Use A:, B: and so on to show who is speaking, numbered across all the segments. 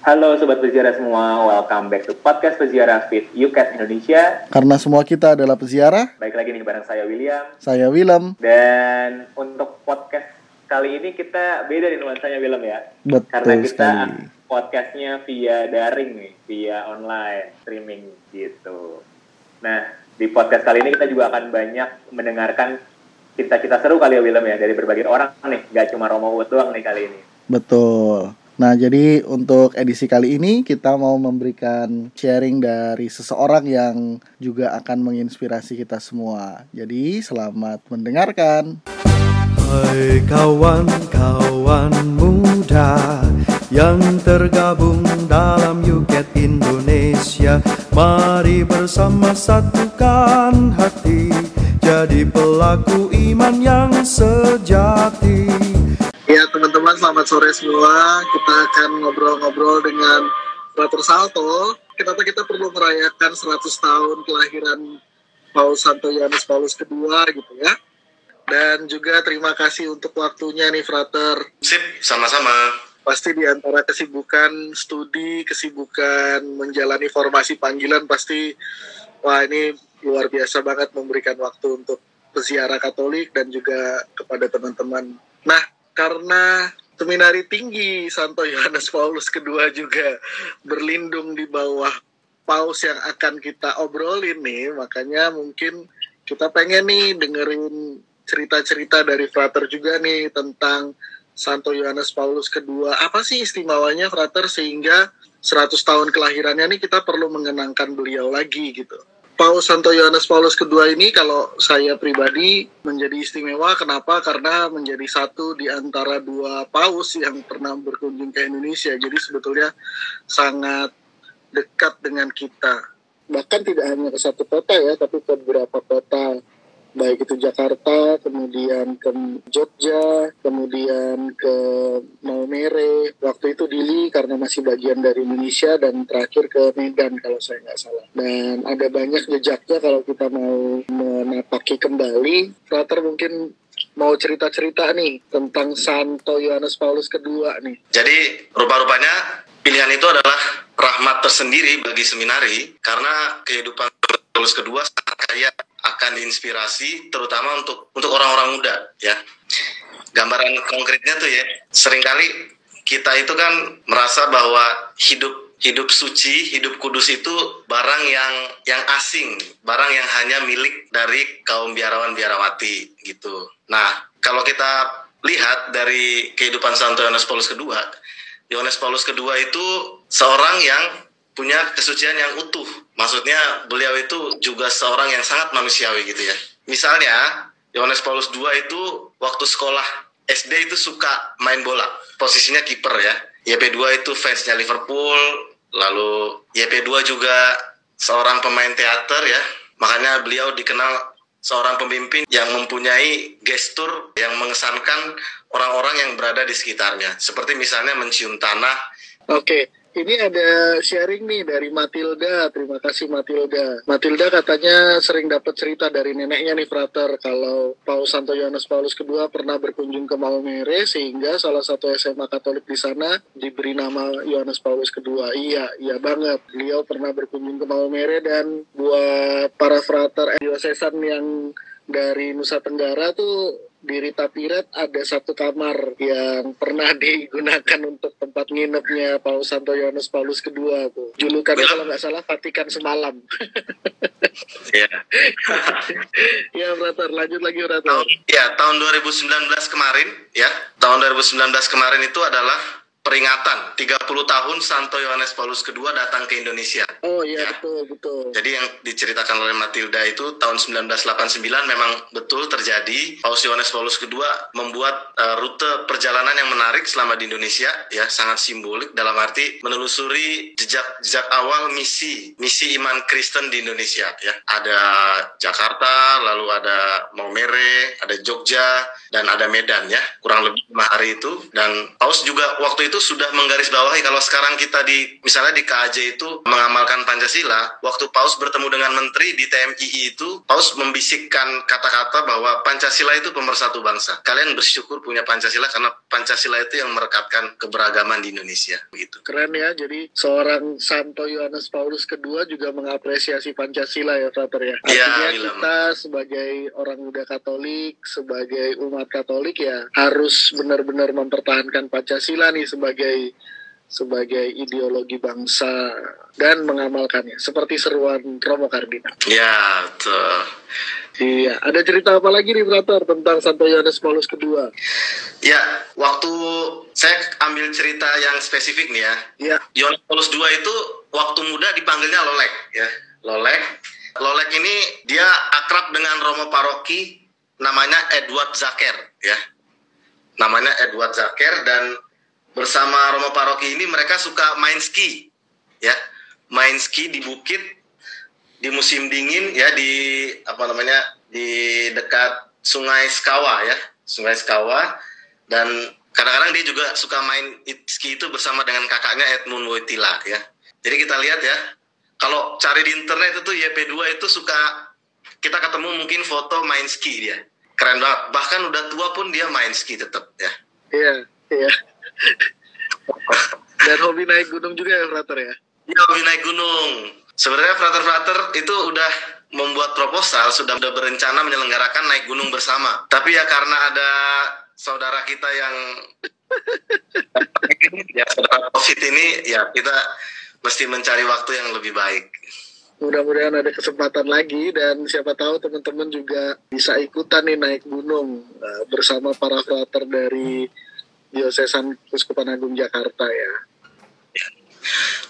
A: Halo Sobat Peziarah semua, welcome back to podcast Peziarah Fit UCAT Indonesia
B: Karena semua kita adalah peziarah,
A: Baik lagi nih bareng saya William
B: saya Willem.
A: Dan untuk podcast kali ini kita beda nih nuansanya Willem ya
B: Betul
A: Karena kita
B: sekali.
A: podcastnya via daring nih, via online, streaming gitu Nah, di podcast kali ini kita juga akan banyak mendengarkan cerita-cerita seru kali ya Willem ya Dari berbagai orang nih, gak cuma Romo Wood doang nih kali ini
B: Betul. Nah, jadi untuk edisi kali ini kita mau memberikan sharing dari seseorang yang juga akan menginspirasi kita semua. Jadi, selamat mendengarkan.
C: Hai kawan-kawan muda yang tergabung dalam UKET Indonesia Mari bersama satukan hati Jadi pelaku iman yang
B: Ya, teman-teman, selamat sore semua. Kita akan ngobrol-ngobrol dengan Brother Salto. Kenapa kita perlu merayakan 100 tahun kelahiran Paus Santo Yohanes Paulus kedua gitu ya. Dan juga terima kasih untuk waktunya nih, Frater.
D: Sip, sama-sama.
B: pasti di antara kesibukan studi, kesibukan menjalani formasi panggilan pasti wah ini luar biasa banget memberikan waktu untuk peziarah Katolik dan juga kepada teman-teman. Nah, karena seminari tinggi Santo Yohanes Paulus kedua juga berlindung di bawah paus yang akan kita obrolin nih, makanya mungkin kita pengen nih dengerin cerita-cerita dari Frater juga nih tentang Santo Yohanes Paulus kedua. Apa sih istimewanya Frater sehingga 100 tahun kelahirannya nih kita perlu mengenangkan beliau lagi gitu. Paus Santo Yohanes Paulus kedua ini kalau saya pribadi menjadi istimewa kenapa? Karena menjadi satu di antara dua paus yang pernah berkunjung ke Indonesia. Jadi sebetulnya sangat dekat dengan kita. Bahkan tidak hanya ke satu kota ya, tapi ke beberapa kota baik itu Jakarta, kemudian ke Jogja, kemudian ke Maumere, waktu itu Dili karena masih bagian dari Indonesia dan terakhir ke Medan kalau saya nggak salah. Dan ada banyak jejaknya kalau kita mau menapaki kembali. Frater mungkin mau cerita-cerita nih tentang Santo Yohanes Paulus kedua nih.
D: Jadi, rupa-rupanya pilihan itu adalah rahmat tersendiri bagi seminari karena kehidupan Paulus kedua sangat akan diinspirasi terutama untuk untuk orang-orang muda ya. Gambaran konkretnya tuh ya, sering kali kita itu kan merasa bahwa hidup hidup suci, hidup kudus itu barang yang yang asing, barang yang hanya milik dari kaum biarawan biarawati gitu. Nah, kalau kita lihat dari kehidupan Santo Yohanes Paulus kedua, Yohanes Paulus kedua itu seorang yang punya kesucian yang utuh. Maksudnya beliau itu juga seorang yang sangat manusiawi gitu ya. Misalnya Yohanes Paulus II itu waktu sekolah SD itu suka main bola. Posisinya kiper ya. YP2 itu fansnya Liverpool. Lalu YP2 juga seorang pemain teater ya. Makanya beliau dikenal seorang pemimpin yang mempunyai gestur yang mengesankan orang-orang yang berada di sekitarnya. Seperti misalnya mencium tanah,
B: Oke, ini ada sharing nih dari Matilda. Terima kasih Matilda. Matilda katanya sering dapat cerita dari neneknya nih Frater kalau Paus Santo Yohanes Paulus kedua pernah berkunjung ke Maumere sehingga salah satu SMA Katolik di sana diberi nama Yohanes Paulus kedua. Iya, iya banget. Beliau pernah berkunjung ke Maumere dan buat para frater diosesan yang dari Nusa Tenggara tuh di Rita Piret ada satu kamar yang pernah digunakan untuk tempat nginepnya Paus Santo Yohanes Paulus kedua tuh. Julukannya kalau nggak salah Vatikan semalam.
D: ya.
B: ya, Frater, lanjut lagi, Frater.
D: Tahun, ya, tahun 2019 kemarin, ya, tahun 2019 kemarin itu adalah peringatan 30 tahun Santo Yohanes Paulus II datang ke Indonesia.
B: Oh iya,
D: Ya.
B: betul, betul.
D: Jadi yang diceritakan oleh Matilda itu tahun 1989 memang betul terjadi. Paus Yohanes Paulus II membuat eh, rute perjalanan yang menarik selama di Indonesia, ya sangat simbolik dalam arti menelusuri jejak-jejak awal misi misi iman Kristen di Indonesia. Ya ada Jakarta, lalu ada Maumere, ada Jogja, dan ada Medan ya kurang lebih lima hari itu. Dan Paus juga waktu waktu itu sudah menggarisbawahi kalau sekarang kita di misalnya di KAJ itu mengamalkan Pancasila, waktu Paus bertemu dengan menteri di TMII itu, Paus membisikkan kata-kata bahwa Pancasila itu pemersatu bangsa. Kalian bersyukur punya Pancasila karena Pancasila itu yang merekatkan keberagaman di Indonesia begitu.
B: Keren ya, jadi seorang Santo Yohanes Paulus II juga mengapresiasi Pancasila ya, Frater ya.
D: Iya,
B: Artinya
D: William.
B: kita sebagai orang muda Katolik, sebagai umat Katolik ya harus benar-benar mempertahankan Pancasila nih sebagai sebagai ideologi bangsa dan mengamalkannya seperti seruan Romo Kardinal.
D: Ya, betul.
B: Iya, ada cerita apa lagi nih Frater tentang Santo Yohanes Paulus II?
D: Ya, waktu saya ambil cerita yang spesifik nih ya.
B: Iya,
D: Yohanes Paulus II itu waktu muda dipanggilnya Lolek ya. Lolek. Lolek ini dia akrab dengan Romo Paroki namanya Edward Zaker ya. Namanya Edward Zaker dan bersama Romo Paroki ini mereka suka main ski ya. Main ski di bukit di musim dingin ya di apa namanya di dekat Sungai Sekawa ya. Sungai Sekawa dan kadang-kadang dia juga suka main ski itu bersama dengan kakaknya Edmund Wojtyla ya. Jadi kita lihat ya, kalau cari di internet itu YP2 itu suka kita ketemu mungkin foto main ski dia. Keren banget. Bahkan udah tua pun dia main ski tetap ya.
B: iya, iya. Dan hobi naik gunung juga ya Frater ya?
D: Iya, hobi naik gunung. Sebenarnya frater-frater itu udah membuat proposal, sudah sudah berencana menyelenggarakan naik gunung bersama. Tapi ya karena ada saudara kita yang ya saudara COVID ini, ya kita mesti mencari waktu yang lebih baik.
B: Mudah-mudahan ada kesempatan lagi dan siapa tahu teman-teman juga bisa ikutan nih naik gunung eh, bersama para frater dari Diocesan Kuskupan Agung Jakarta ya.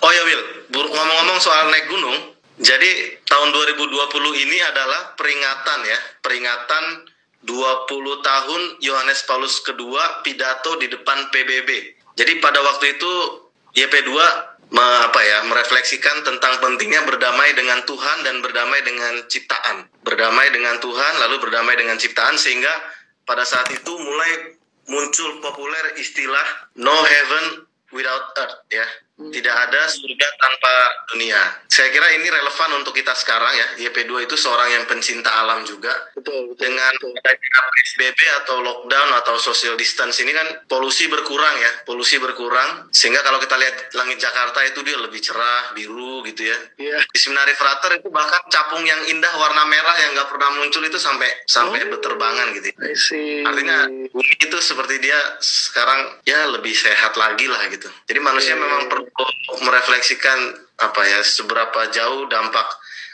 D: Oh ya Will, ngomong-ngomong soal naik gunung, jadi tahun 2020 ini adalah peringatan ya, peringatan 20 tahun Yohanes Paulus II pidato di depan PBB. Jadi pada waktu itu YP2 me- apa ya, merefleksikan tentang pentingnya berdamai dengan Tuhan dan berdamai dengan ciptaan. Berdamai dengan Tuhan lalu berdamai dengan ciptaan sehingga pada saat itu mulai muncul populer istilah no heaven without earth ya. Tidak ada surga tanpa dunia. Saya kira ini relevan untuk kita sekarang ya. YP2 itu seorang yang pencinta alam juga.
B: Betul, betul.
D: Dengan adanya PSBB atau lockdown atau social distance ini kan polusi berkurang ya. Polusi berkurang. Sehingga kalau kita lihat langit Jakarta itu dia lebih cerah, biru gitu ya.
B: Iya,
D: Di Seminari Frater itu bahkan capung yang indah warna merah yang nggak pernah muncul itu sampai sampai
B: Oh.
D: berterbangan gitu. ya. Artinya bumi itu seperti dia sekarang ya lebih sehat lagi lah gitu. Jadi manusia
B: Iya.
D: memang perlu merefleksikan apa ya seberapa jauh dampak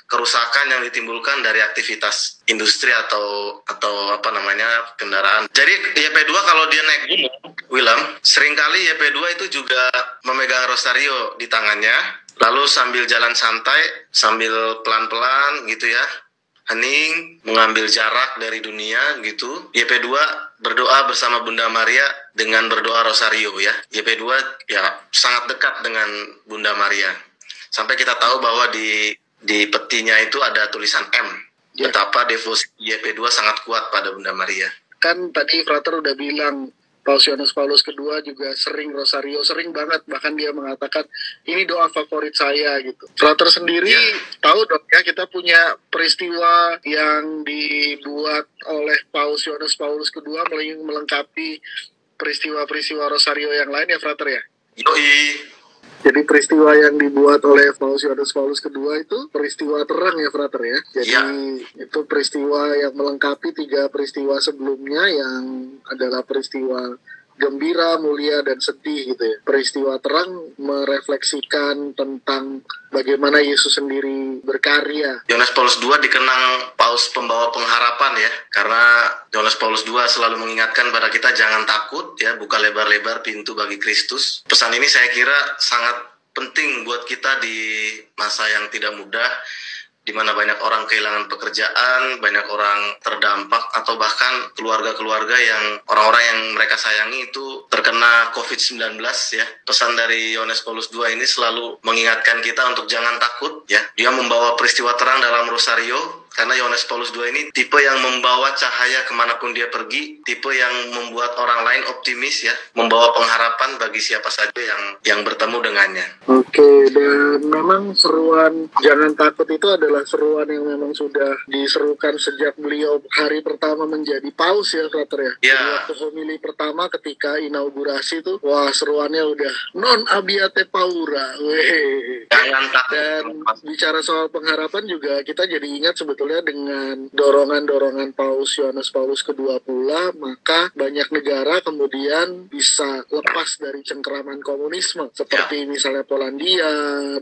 D: kerusakan yang ditimbulkan dari aktivitas industri atau atau apa namanya kendaraan. Jadi YP2 kalau dia naik gunung, William, sering kali YP2 itu juga memegang rosario di tangannya, lalu sambil jalan santai, sambil pelan-pelan gitu ya, hening, mengambil jarak dari dunia gitu. YP2 berdoa bersama Bunda Maria dengan berdoa rosario ya. YP2 ya sangat dekat dengan Bunda Maria. Sampai kita tahu bahwa di di petinya itu ada tulisan M.
B: Ya.
D: Betapa devosi YP2 sangat kuat pada Bunda Maria.
B: kan tadi Frater udah bilang Paus Yohanes Paulus kedua juga sering rosario, sering banget bahkan dia mengatakan ini doa favorit saya gitu. Frater sendiri
D: Ya.
B: tahu dong ya kita punya peristiwa yang dibuat oleh Paus Yohanes Paulus kedua mel- melengkapi peristiwa-peristiwa rosario yang lain ya Frater ya.
D: Yoi,
B: Jadi peristiwa yang dibuat oleh Paus Yohanes Paulus kedua itu peristiwa terang ya Frater ya. Jadi
D: Ya.
B: itu peristiwa yang melengkapi tiga peristiwa sebelumnya yang adalah peristiwa gembira, mulia dan sedih gitu ya. Peristiwa terang merefleksikan tentang bagaimana Yesus sendiri berkarya.
D: Yohanes Paulus II dikenang paus pembawa pengharapan ya, karena Yohanes Paulus II selalu mengingatkan pada kita jangan takut ya, buka lebar-lebar pintu bagi Kristus. Pesan ini saya kira sangat penting buat kita di masa yang tidak mudah, di mana banyak orang kehilangan pekerjaan, banyak orang terdampak atau bahkan keluarga-keluarga yang orang-orang yang mereka sayangi itu terkena COVID-19 ya. Pesan dari Yohanes Paulus II ini selalu mengingatkan kita untuk jangan takut ya. Dia membawa peristiwa terang dalam rosario karena Yohanes Paulus II ini tipe yang membawa cahaya ke mana pun dia pergi, tipe yang membuat orang lain optimis ya, membawa pengharapan bagi siapa saja yang yang bertemu dengannya.
B: Oke, dan memang seruan jangan takut itu adalah seruan yang memang sudah diserukan sejak beliau hari pertama menjadi paus ya, Frater ya.
D: Ya.
B: Waktu homili pertama ketika inaugurasi itu, wah seruannya udah non abiate paura, weh.
D: Jangan takut.
B: Dan bicara soal pengharapan juga kita jadi ingat sebetulnya dengan dorongan-dorongan Paus Yohanes Paulus kedua pula maka banyak negara kemudian bisa lepas dari cengkeraman komunisme. Seperti misalnya Polandia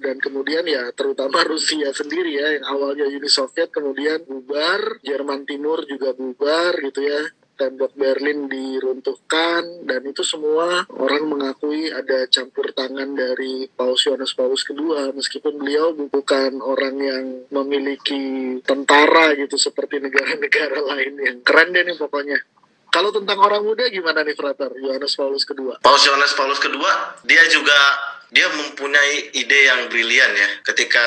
B: dan kemudian ya terutama Rusia sendiri ya yang awalnya Uni Soviet kemudian bubar Jerman Timur juga bubar gitu ya tembok Berlin diruntuhkan dan itu semua orang mengakui ada campur tangan dari Paus Yohanes Paulus kedua meskipun beliau bukan orang yang memiliki tentara gitu seperti negara-negara lain yang keren deh nih pokoknya. Kalau tentang orang muda gimana nih Frater Yohanes Paulus kedua?
D: Paus Yohanes Paulus kedua, dia juga dia mempunyai ide yang brilian ya ketika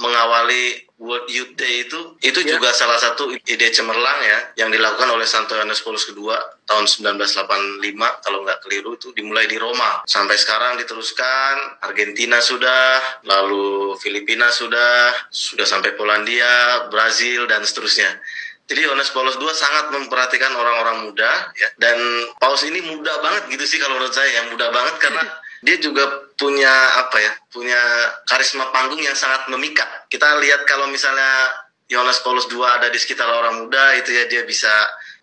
D: mengawali World Youth Day itu itu
B: Ya.
D: juga salah satu ide cemerlang ya yang dilakukan oleh Santo Yohanes Paulus kedua tahun 1985 kalau nggak keliru itu dimulai di Roma. Sampai sekarang diteruskan Argentina sudah lalu Filipina sudah sudah sampai Polandia Brazil dan seterusnya. Jadi Yohanes Paulus II sangat memperhatikan orang-orang muda ya. Dan Paus ini muda banget gitu sih kalau menurut saya yang muda banget karena dia juga punya apa ya punya karisma panggung yang sangat memikat. Kita lihat kalau misalnya Yohanes Paulus II ada di sekitar orang muda itu ya dia bisa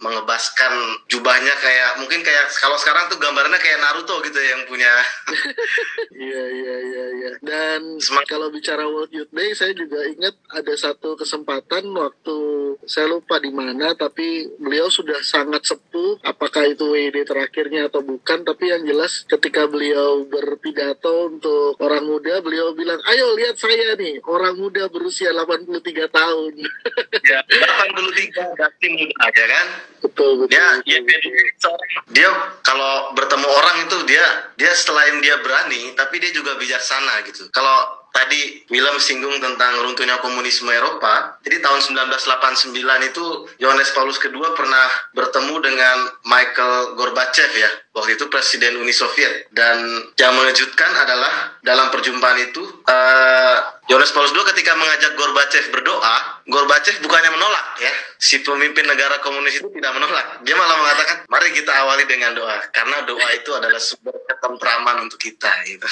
D: mengebaskan jubahnya kayak mungkin kayak kalau sekarang tuh gambarnya kayak Naruto gitu ya yang punya
B: Iya iya iya iya. Dan
D: Semangat.
B: kalau bicara World Youth Day, saya juga ingat ada satu kesempatan waktu saya lupa di mana, tapi beliau sudah sangat sepuh. Apakah itu WD terakhirnya atau bukan? Tapi yang jelas ketika beliau berpidato untuk orang muda, beliau bilang, "Ayo lihat saya nih, orang muda berusia 83 tahun."
D: ya 83 berarti muda ya kan
B: betul betul.
D: dia
B: betul,
D: dia
B: betul.
D: dia kalau bertemu orang itu dia dia selain dia berani tapi dia juga bijaksana gitu kalau tadi Willem singgung tentang runtuhnya komunisme Eropa jadi tahun 1989 itu Yohanes Paulus II pernah bertemu dengan Michael Gorbachev ya waktu itu presiden Uni Soviet dan yang mengejutkan adalah dalam perjumpaan itu Yohanes Paulus II ketika mengajak Gorbachev berdoa, Gorbachev bukannya menolak ya. Si pemimpin negara komunis itu tidak menolak. Dia malah mengatakan, mari kita awali dengan doa. Karena doa itu adalah sumber ketentraman untuk kita. Gitu.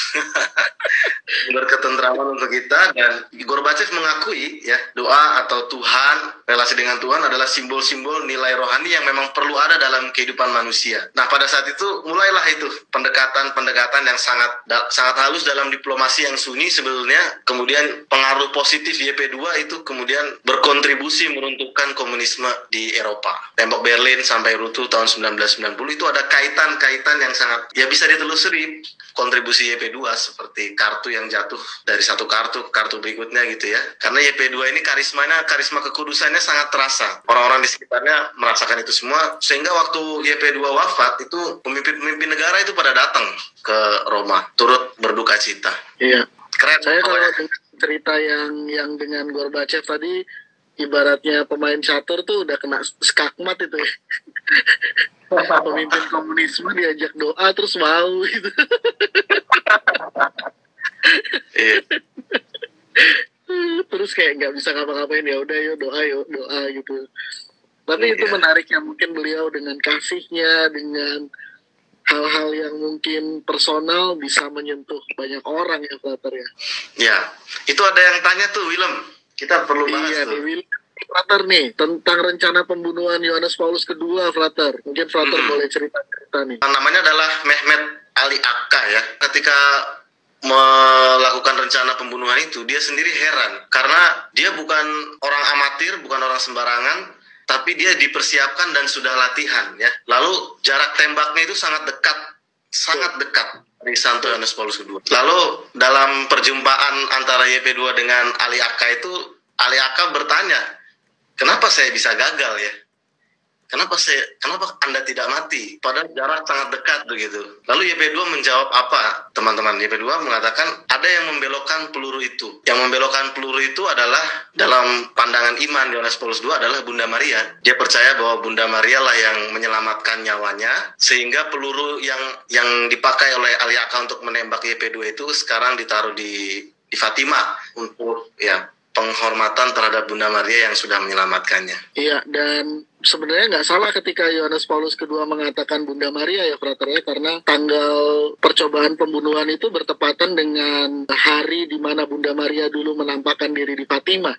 D: sumber ketentraman untuk kita. Dan Gorbachev mengakui ya, doa atau Tuhan, relasi dengan Tuhan adalah simbol-simbol nilai rohani yang memang perlu ada dalam kehidupan manusia. Nah pada saat itu mulailah itu pendekatan-pendekatan yang sangat sangat halus dalam diplomasi yang sunyi sebetulnya. Kemudian pengaruh positif YP2 itu kemudian berkontribusi meruntuhkan komunisme di Eropa. Tembok Berlin sampai runtuh tahun 1990 itu ada kaitan-kaitan yang sangat ya bisa ditelusuri kontribusi YP2 seperti kartu yang jatuh dari satu kartu ke kartu berikutnya gitu ya. Karena YP2 ini karismanya karisma kekudusannya sangat terasa. Orang-orang di sekitarnya merasakan itu semua sehingga waktu YP2 wafat itu pemimpin-pemimpin negara itu pada datang ke Roma turut berduka cita.
B: Iya.
D: Keren.
B: Saya kalau cerita yang yang dengan Gorbachev tadi ibaratnya pemain catur tuh udah kena skakmat itu ya. Pemimpin komunisme diajak doa terus mau gitu.
D: Iya.
B: terus kayak nggak bisa ngapa-ngapain ya udah yuk doa yuk doa gitu. Tapi itu menariknya mungkin beliau dengan kasihnya dengan hal-hal yang mungkin personal bisa menyentuh banyak orang ya Flutter ya.
D: Ya, itu ada yang tanya tuh Willem. Kita perlu bahas
B: Iya
D: tuh.
B: nih. Frater nih tentang rencana pembunuhan Yohanes Paulus kedua, Frater. Mungkin Frater
D: Hmm.
B: boleh cerita-cerita nih.
D: namanya adalah Mehmet Ali Akka ya. Ketika melakukan rencana pembunuhan itu, dia sendiri heran karena dia bukan orang amatir, bukan orang sembarangan, tapi dia dipersiapkan dan sudah latihan ya. Lalu jarak tembaknya itu sangat dekat, sangat dekat dari Santo Yohanes Paulus II. Lalu dalam perjumpaan antara YP2 dengan Ali Akka itu, Ali Akka bertanya, kenapa saya bisa gagal ya? Kenapa saya kenapa anda tidak mati? Padahal jarak sangat dekat begitu. Lalu YP2 menjawab apa? Teman-teman YP2 mengatakan ada yang membelokkan peluru itu. Yang membelokkan peluru itu adalah dalam pandangan iman Yohanes Paulus II adalah Bunda Maria. Dia percaya bahwa Bunda Maria lah yang menyelamatkan nyawanya sehingga peluru yang yang dipakai oleh Aliaka untuk menembak YP2 itu sekarang ditaruh di di Fatima untuk ya penghormatan terhadap Bunda Maria yang sudah menyelamatkannya.
B: Iya, dan sebenarnya nggak salah ketika Yohanes Paulus II mengatakan Bunda Maria ya frater ya karena tanggal percobaan pembunuhan itu bertepatan dengan hari di mana Bunda Maria dulu menampakkan diri di Fatima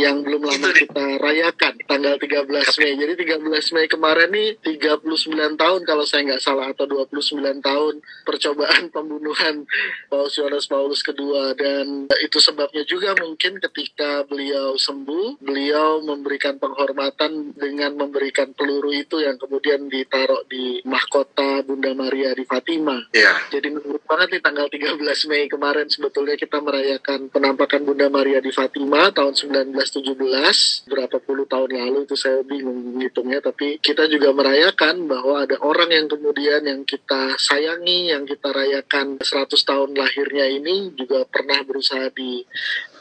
B: yang belum lama kita rayakan tanggal 13 Mei. Jadi 13 Mei kemarin nih 39 tahun kalau saya nggak salah atau 29 tahun percobaan pembunuhan Paus Yohanes Paulus kedua dan itu sebabnya juga mungkin ketika beliau sembuh, beliau memberikan penghormatan dengan memberikan peluru itu yang kemudian ditaruh di mahkota Bunda Maria di Fatima.
D: Iya.
B: Jadi menurut banget nih tanggal 13 Mei kemarin sebetulnya kita merayakan penampakan Bunda Maria di Fatima tahun 19 1917 berapa puluh tahun lalu itu saya bingung menghitungnya tapi kita juga merayakan bahwa ada orang yang kemudian yang kita sayangi yang kita rayakan 100 tahun lahirnya ini juga pernah berusaha di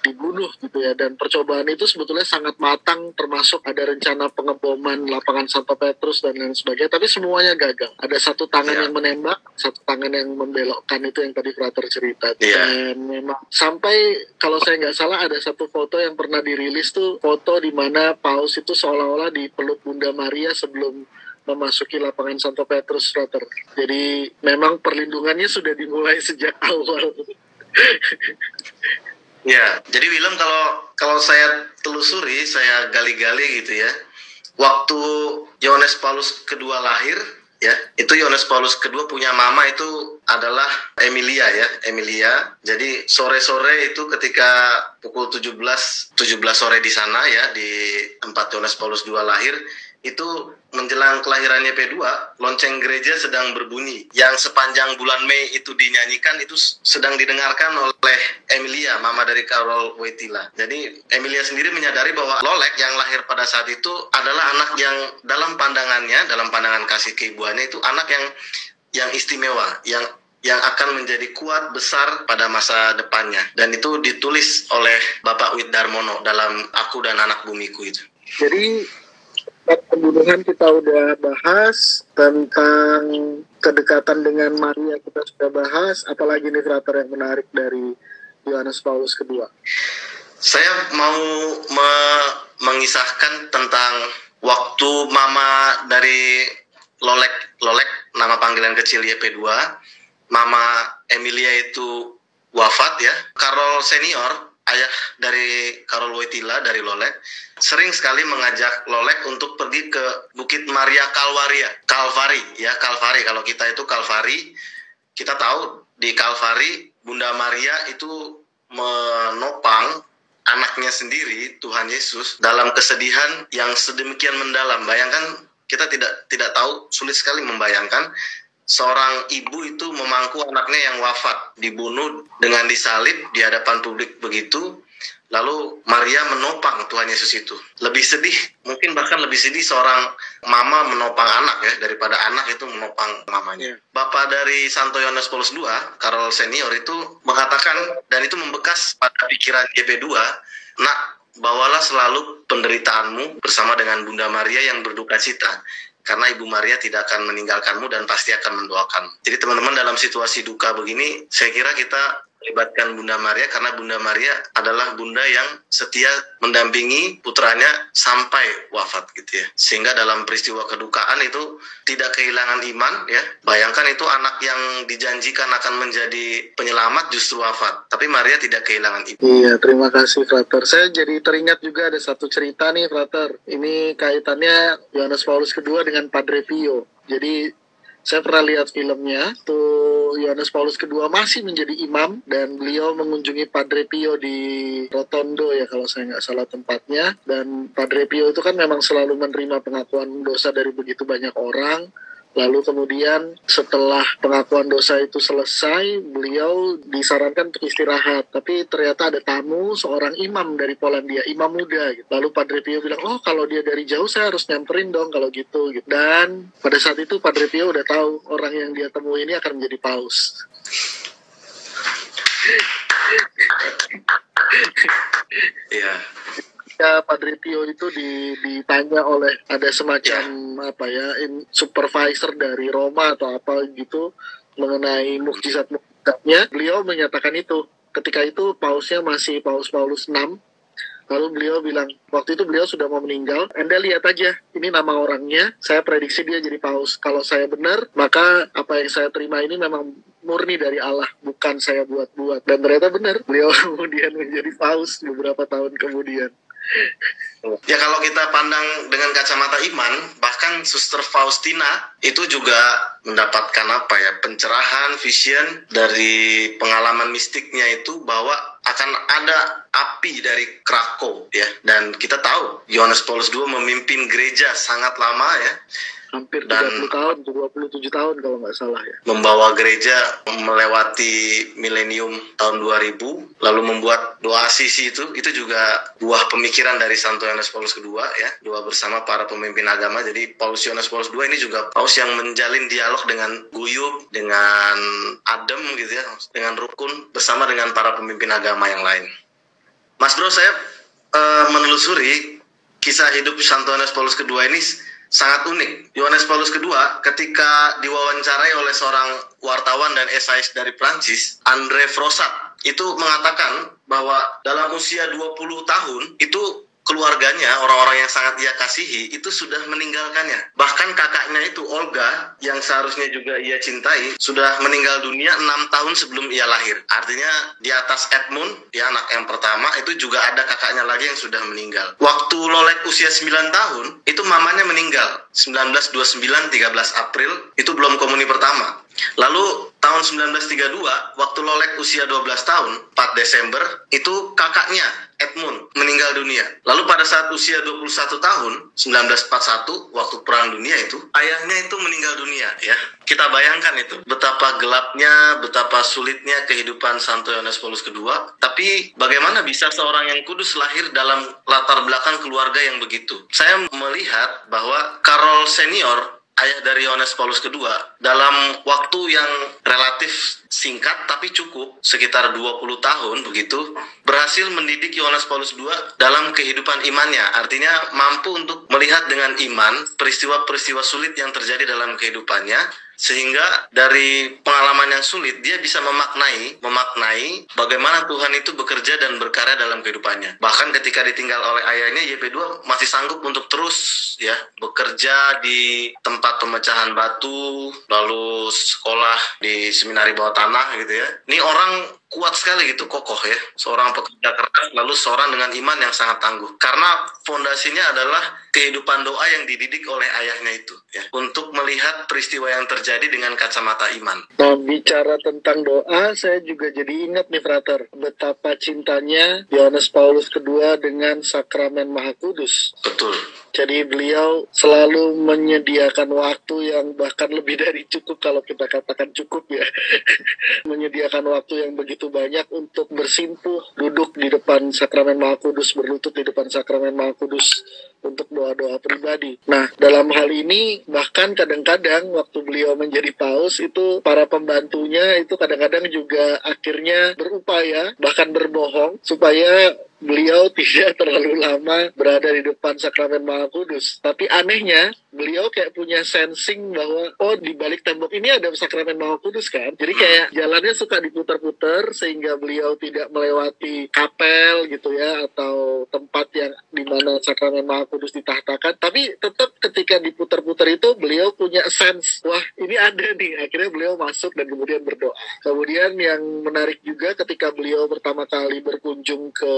B: dibunuh gitu ya. Dan percobaan itu sebetulnya sangat matang termasuk ada rencana pengeboman lapangan Santo Petrus dan lain sebagainya. Tapi semuanya gagal. Ada satu tangan
D: Ya.
B: yang menembak satu tangan yang membelokkan itu yang tadi Frater cerita.
D: Iya.
B: dan memang sampai kalau saya nggak salah ada satu foto yang pernah dirilis tuh foto di mana Paus itu seolah-olah dipeluk Bunda Maria sebelum memasuki lapangan Santo Petrus Frater. Jadi memang perlindungannya sudah dimulai sejak awal
D: Ya, jadi Willem kalau kalau saya telusuri, saya gali-gali gitu ya. Waktu Yohanes Paulus kedua lahir, ya, itu Yohanes Paulus kedua punya mama itu adalah Emilia ya, Emilia. Jadi sore-sore itu ketika pukul 17 17 sore di sana ya di tempat Yohanes Paulus II lahir, itu menjelang kelahirannya P2, lonceng gereja sedang berbunyi. Yang sepanjang bulan Mei itu dinyanyikan itu sedang didengarkan oleh Emilia, mama dari Carol Wojtyla. Jadi Emilia sendiri menyadari bahwa Lolek yang lahir pada saat itu adalah anak yang dalam pandangannya, dalam pandangan kasih keibuannya itu anak yang yang istimewa, yang yang akan menjadi kuat besar pada masa depannya. Dan itu ditulis oleh Bapak Wid Darmono dalam Aku dan Anak Bumiku itu.
B: Jadi tempat pembunuhan kita udah bahas tentang kedekatan dengan Maria kita sudah bahas. Apalagi nih frater yang menarik dari Yohanes Paulus kedua.
D: Saya mau me- mengisahkan tentang waktu mama dari Lolek, Lolek nama panggilan kecil YP2, mama Emilia itu wafat ya. Karol senior, ayah dari Karol Wojtyla dari Lolek, sering sekali mengajak Lolek untuk pergi ke Bukit Maria Kalwaria, Kalvari ya, Kalvari. Kalau kita itu Kalvari, kita tahu di Kalvari Bunda Maria itu menopang anaknya sendiri Tuhan Yesus dalam kesedihan yang sedemikian mendalam. Bayangkan kita tidak tidak tahu sulit sekali membayangkan seorang ibu itu memangku anaknya yang wafat dibunuh dengan disalib di hadapan publik begitu. Lalu Maria menopang Tuhan Yesus itu. Lebih sedih mungkin bahkan lebih sedih seorang mama menopang anak ya daripada anak itu menopang mamanya. Bapak dari Santo Yohanes Paulus II Karol senior itu mengatakan dan itu membekas pada pikiran GP2 nak bawalah selalu penderitaanmu bersama dengan Bunda Maria yang berduka cita karena Ibu Maria tidak akan meninggalkanmu dan pasti akan mendoakanmu. Jadi teman-teman dalam situasi duka begini, saya kira kita melibatkan Bunda Maria karena Bunda Maria adalah bunda yang setia mendampingi putranya sampai wafat gitu ya. Sehingga dalam peristiwa kedukaan itu tidak kehilangan iman ya. Bayangkan itu anak yang dijanjikan akan menjadi penyelamat justru wafat. Tapi Maria tidak kehilangan iman.
B: Iya, terima kasih Frater. Saya jadi teringat juga ada satu cerita nih Frater. Ini kaitannya Yohanes Paulus kedua dengan Padre Pio. Jadi saya pernah lihat filmnya. Tuh Yohanes Paulus kedua masih menjadi imam dan beliau mengunjungi Padre Pio di Rotondo ya kalau saya nggak salah tempatnya. Dan Padre Pio itu kan memang selalu menerima pengakuan dosa dari begitu banyak orang Lalu kemudian setelah pengakuan dosa itu selesai, beliau disarankan untuk istirahat. Tapi ternyata ada tamu seorang imam dari Polandia, imam muda. Gitu. Lalu Padre Pio bilang, oh kalau dia dari jauh saya harus nyamperin dong kalau gitu. gitu. Dan pada saat itu Padre Pio udah tahu orang yang dia temui ini akan menjadi paus.
D: Iya.
B: Ketika Padre Pio itu di, ditanya oleh ada semacam apa ya in, supervisor dari Roma atau apa gitu mengenai mukjizat mukjizatnya beliau menyatakan itu. Ketika itu pausnya masih paus Paulus 6 lalu beliau bilang waktu itu beliau sudah mau meninggal anda lihat aja ini nama orangnya saya prediksi dia jadi paus. Kalau saya benar maka apa yang saya terima ini memang murni dari Allah bukan saya buat-buat. Dan ternyata benar beliau kemudian menjadi paus beberapa tahun kemudian
D: Ya kalau kita pandang dengan kacamata iman, bahkan Suster Faustina itu juga mendapatkan apa ya pencerahan, vision dari pengalaman mistiknya itu bahwa akan ada api dari Krakow ya. Dan kita tahu Yohanes Paulus II memimpin gereja sangat lama ya
B: hampir
D: Dan-
B: 30 tahun 27 tahun kalau nggak salah ya.
D: membawa gereja melewati milenium tahun 2000 lalu membuat doa sisi itu itu juga buah pemikiran dari Santo Yohanes Paulus II ya doa bersama para pemimpin agama. Jadi Paulus Yohanes Paulus II ini juga paus yang menjalin dialog dengan guyup dengan adem gitu ya dengan rukun bersama dengan para pemimpin agama yang lain. Mas Bro saya eh, menelusuri kisah hidup Santo Yohanes Paulus II ini sangat unik. Yohanes Paulus II ketika diwawancarai oleh seorang wartawan dan esais dari Prancis, Andre Frosat, itu mengatakan bahwa dalam usia 20 tahun itu keluarganya, orang-orang yang sangat ia kasihi, itu sudah meninggalkannya. Bahkan kakaknya itu, Olga, yang seharusnya juga ia cintai, sudah meninggal dunia enam tahun sebelum ia lahir. Artinya di atas Edmund, dia anak yang pertama, itu juga ada kakaknya lagi yang sudah meninggal. Waktu Lolek usia 9 tahun, itu mamanya meninggal. 1929, 13 April, itu belum komuni pertama. Lalu tahun 1932, waktu Lolek usia 12 tahun, 4 Desember, itu kakaknya Edmund meninggal dunia. Lalu pada saat usia 21 tahun, 1941, waktu Perang Dunia itu, ayahnya itu meninggal dunia ya. Kita bayangkan itu, betapa gelapnya, betapa sulitnya kehidupan Santo Yohanes Paulus II. Tapi bagaimana bisa seorang yang kudus lahir dalam latar belakang keluarga yang begitu? Saya melihat bahwa Karol senior ayah dari Yohanes Paulus II dalam waktu yang relatif singkat tapi cukup sekitar 20 tahun begitu berhasil mendidik Yohanes Paulus II dalam kehidupan imannya. Artinya mampu untuk melihat dengan iman peristiwa-peristiwa sulit yang terjadi dalam kehidupannya sehingga dari pengalaman yang sulit dia bisa memaknai memaknai bagaimana Tuhan itu bekerja dan berkarya dalam kehidupannya. Bahkan ketika ditinggal oleh ayahnya YP2 masih sanggup untuk terus ya bekerja di tempat pemecahan batu lalu sekolah di seminari bawah tanah gitu ya. Ini orang kuat sekali gitu kokoh ya. Seorang pekerja keras lalu seorang dengan iman yang sangat tangguh. Karena fondasinya adalah kehidupan doa yang dididik oleh ayahnya itu ya untuk melihat peristiwa yang terjadi dengan kacamata iman
B: Nah, bicara tentang doa, saya juga jadi ingat nih, Frater, betapa cintanya Yohanes Paulus II dengan sakramen Maha Kudus.
D: betul
B: Jadi beliau selalu menyediakan waktu yang bahkan lebih dari cukup kalau kita katakan cukup ya. menyediakan waktu yang begitu banyak untuk bersimpuh, duduk di depan sakramen Maha Kudus, berlutut di depan sakramen Maha Kudus untuk doa-doa pribadi. Nah, dalam hal ini bahkan kadang-kadang waktu beliau menjadi paus itu para pembantunya itu kadang-kadang juga akhirnya berupaya bahkan berbohong supaya beliau tidak terlalu lama berada di depan sakramen Maha Kudus. Tapi anehnya, beliau kayak punya sensing bahwa oh di balik tembok ini ada sakramen Maha Kudus kan. Jadi kayak jalannya suka diputar-putar sehingga beliau tidak melewati kapel gitu ya atau tempat yang di mana sakramen Maha Kudus ditahtakan. Tapi tetap ketika diputar-putar itu beliau punya sense wah ini ada nih. Akhirnya beliau masuk dan kemudian berdoa. Kemudian yang menarik juga ketika beliau pertama kali berkunjung ke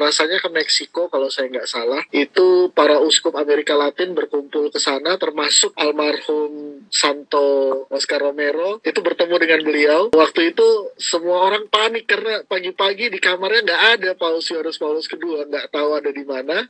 B: rasanya ke Meksiko kalau saya nggak salah. Itu para uskup Amerika Latin berkumpul ke sana termasuk almarhum Santo Oscar Romero itu bertemu dengan beliau. Waktu itu semua orang panik karena pagi-pagi di kamarnya nggak ada Paus Yohanes Paulus kedua, nggak tahu ada di mana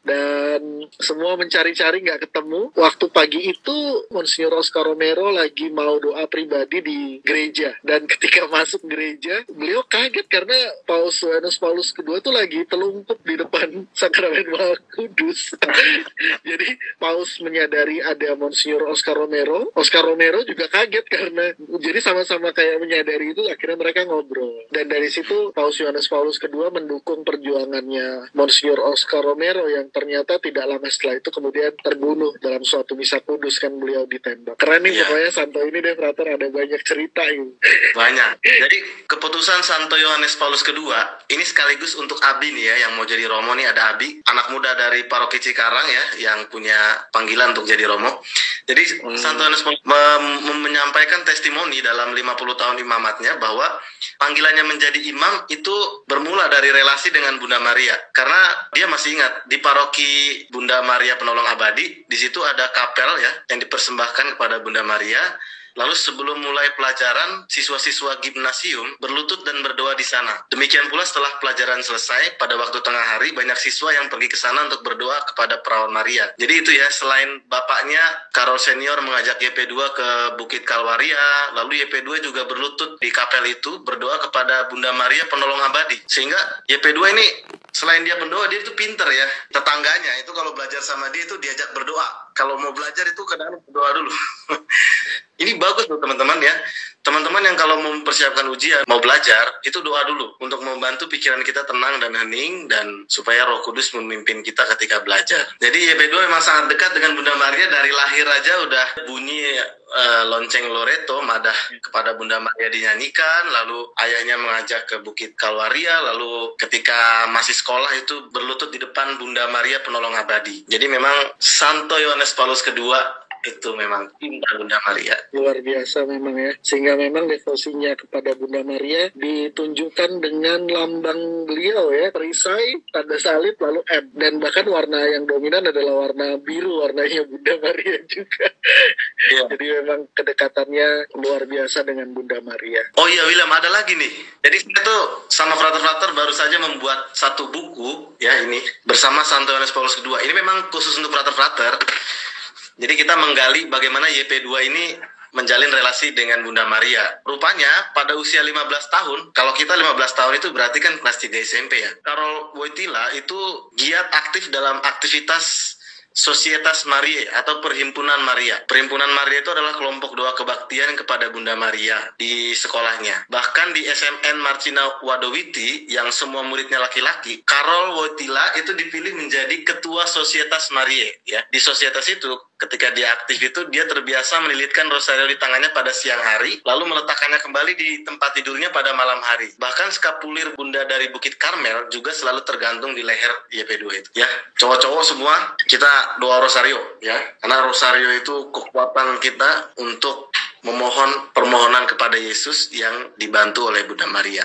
B: dan semua mencari-cari nggak ketemu. Waktu pagi itu Monsignor Oscar Romero lagi mau doa pribadi di gereja dan ketika masuk gereja beliau kaget karena Paus Yohanes Paulus kedua tuh lagi telungkup di depan sakramen Maha Kudus. Jadi Paus menyadari ada Monsignor Oscar Romero. Oscar Romero juga kaget karena jadi sama-sama kayak menyadari itu akhirnya mereka ngobrol dan dari situ Paus Yohanes Paulus kedua mendukung perjuangannya Monsignor Oscar Romero yang ternyata tidak lama setelah itu kemudian terbunuh dalam suatu misa kudus kan beliau ditembak. Keren nih
D: Iya.
B: pokoknya Santo ini deh Frater ada banyak cerita ini.
D: Banyak. Jadi keputusan Santo Yohanes Paulus kedua ini sekaligus untuk Abi nih ya yang mau jadi Romo nih ada Abi, anak muda dari Paroki Cikarang ya yang punya panggilan untuk jadi Romo. Jadi Santo Yohanes Paulus mem- mem- menyampaikan testimoni dalam 50 tahun imamatnya bahwa panggilannya menjadi imam itu bermula dari relasi dengan Bunda Maria. Karena dia masih ingat di paroki Bunda Maria Penolong Abadi, di situ ada kapel ya yang dipersembahkan kepada Bunda Maria. Lalu sebelum mulai pelajaran, siswa-siswa gimnasium berlutut dan berdoa di sana. Demikian pula setelah pelajaran selesai, pada waktu tengah hari, banyak siswa yang pergi ke sana untuk berdoa kepada perawan Maria. Jadi itu ya, selain bapaknya, Karol Senior mengajak YP2 ke Bukit Kalwaria, lalu YP2 juga berlutut di kapel itu, berdoa kepada Bunda Maria Penolong Abadi. Sehingga YP2 ini, selain dia berdoa, dia itu pinter ya. Tetangganya, itu kalau belajar sama dia itu diajak berdoa. Kalau mau belajar itu kadang berdoa dulu. Ini bagus loh teman-teman ya. Teman-teman yang kalau mau mempersiapkan ujian, mau belajar, itu doa dulu untuk membantu pikiran kita tenang dan hening dan supaya Roh Kudus memimpin kita ketika belajar. Jadi YP2 memang sangat dekat dengan Bunda Maria dari lahir aja udah bunyi eh, lonceng Loreto, madah kepada Bunda Maria dinyanyikan, lalu ayahnya mengajak ke Bukit Kalwaria, lalu ketika masih sekolah itu berlutut di depan Bunda Maria Penolong Abadi. Jadi memang Santo Yohanes Paulus kedua itu memang cinta Bunda Maria.
B: luar biasa memang ya sehingga memang devosinya kepada Bunda Maria ditunjukkan dengan lambang beliau ya perisai tanda salib lalu M dan bahkan warna yang dominan adalah warna biru warnanya Bunda Maria juga
D: Iya.
B: jadi memang kedekatannya luar biasa dengan Bunda Maria
D: Oh iya William ada lagi nih. Jadi saya tuh sama frater-frater baru saja membuat satu buku ya ini bersama Santo Yohanes Paulus II. Ini memang khusus untuk frater-frater. Jadi kita menggali bagaimana YP2 ini menjalin relasi dengan Bunda Maria. Rupanya pada usia 15 tahun, kalau kita 15 tahun itu berarti kan kelas 3 SMP ya. Karol Wojtyla itu giat aktif dalam aktivitas Societas Mariae atau Perhimpunan Maria. Perhimpunan Maria itu adalah kelompok doa kebaktian kepada Bunda Maria di sekolahnya. Bahkan di SMN Marcina Wadowiti yang semua muridnya laki-laki, Karol Wojtyla itu dipilih menjadi ketua Societas Mariae ya. Di societas itu ketika dia aktif itu dia terbiasa melilitkan rosario di tangannya pada siang hari lalu meletakkannya kembali di tempat tidurnya pada malam hari. Bahkan skapulir bunda dari Bukit Karmel juga selalu tergantung di leher YP2 itu. Ya cowok-cowok semua kita doa rosario ya. Karena rosario itu kekuatan kita untuk memohon permohonan kepada Yesus yang dibantu oleh Bunda Maria.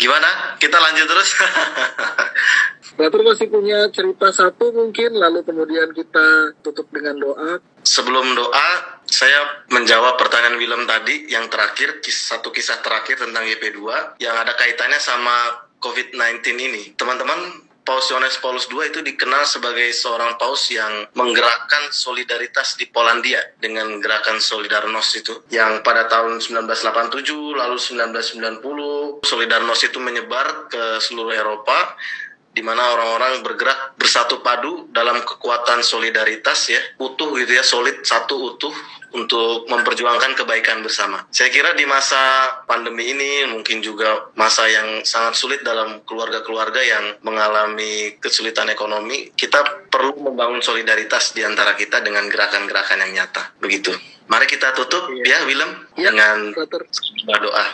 D: Gimana? Kita lanjut terus
B: Batur masih punya cerita satu mungkin lalu kemudian kita tutup dengan doa.
D: Sebelum doa, saya menjawab pertanyaan Willem tadi yang terakhir, satu kisah terakhir tentang YP2 yang ada kaitannya sama COVID-19 ini. Teman-teman, Paus Yohanes Paulus II itu dikenal sebagai seorang paus yang menggerakkan solidaritas di Polandia dengan gerakan Solidarnos itu. Yang pada tahun 1987 lalu 1990 Solidarnos itu menyebar ke seluruh Eropa di mana orang-orang bergerak bersatu padu dalam kekuatan solidaritas ya utuh gitu ya solid satu utuh untuk memperjuangkan kebaikan bersama. Saya kira di masa pandemi ini mungkin juga masa yang sangat sulit dalam keluarga-keluarga yang mengalami kesulitan ekonomi, kita perlu membangun solidaritas di antara kita dengan gerakan-gerakan yang nyata. Begitu. Mari kita tutup ya Willem
B: Ya,
D: dengan doa.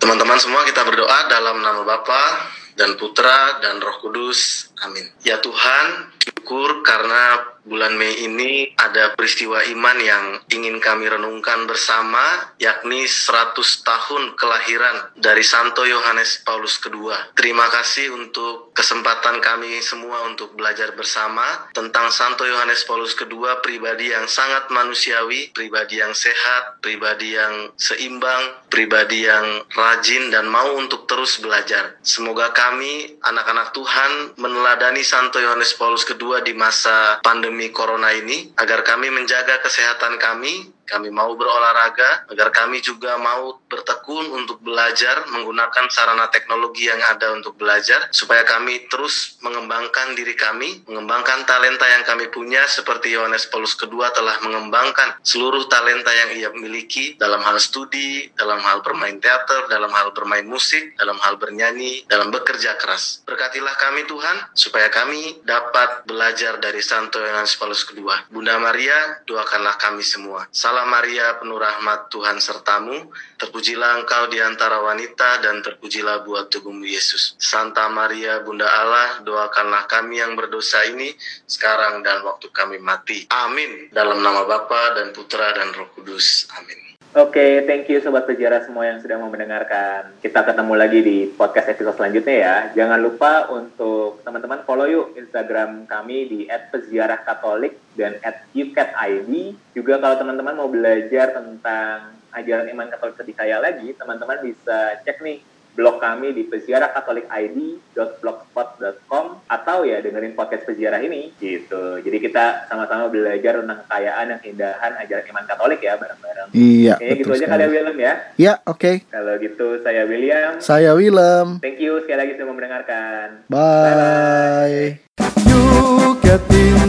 D: Teman-teman semua kita berdoa dalam nama Bapa dan Putra dan Roh Kudus. Amin. Ya Tuhan, syukur karena bulan Mei ini ada peristiwa iman yang ingin kami renungkan bersama, yakni 100 tahun kelahiran dari Santo Yohanes Paulus II. Terima kasih untuk kesempatan kami semua untuk belajar bersama tentang Santo Yohanes Paulus II, pribadi yang sangat manusiawi, pribadi yang sehat, pribadi yang seimbang, pribadi yang rajin dan mau untuk terus belajar. Semoga kami, anak-anak Tuhan, meneladani Santo Yohanes Paulus II di masa pandemi corona ini, agar kami menjaga kesehatan kami, kami mau berolahraga, agar kami juga mau bertekun untuk belajar menggunakan sarana teknologi yang ada untuk belajar, supaya kami terus mengembangkan diri kami, mengembangkan talenta yang kami punya, seperti Yohanes Paulus II telah mengembangkan seluruh talenta yang ia miliki dalam hal studi, dalam hal bermain teater, dalam hal bermain musik, dalam hal bernyanyi, dalam bekerja keras. Berkatilah kami Tuhan, supaya kami dapat belajar dari Santo Yohanes Paulus II. Bunda Maria, doakanlah kami semua. Salam Salam Maria, penuh rahmat Tuhan sertamu. Terpujilah engkau di antara wanita dan terpujilah buah tubuhmu Yesus. Santa Maria, Bunda Allah, doakanlah kami yang berdosa ini sekarang dan waktu kami mati. Amin. Dalam nama Bapa dan Putra dan Roh Kudus. Amin.
A: Oke, okay, thank you Sobat Sejarah semua yang sudah mau mendengarkan. Kita ketemu lagi di podcast episode selanjutnya ya. Jangan lupa untuk teman-teman follow yuk Instagram kami di @peziarahkatolik dan @ukatid. Juga kalau teman-teman mau belajar tentang ajaran iman Katolik lebih kaya lagi, teman-teman bisa cek nih blog kami di peziarahkatolikid.blogspot.com atau ya dengerin podcast peziarah ini gitu. Jadi kita sama-sama belajar tentang kekayaan dan keindahan ajaran iman Katolik ya bareng-bareng.
C: Iya.
A: Kayaknya gitu aja kali ya William ya.
C: Iya, oke. Okay.
A: Kalau gitu saya William.
C: Saya Willem.
A: Thank you sekali lagi sudah mendengarkan.
C: Bye. Bye. Yuk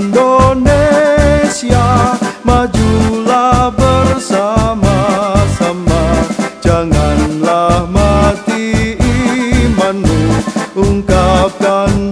C: Indonesia majulah done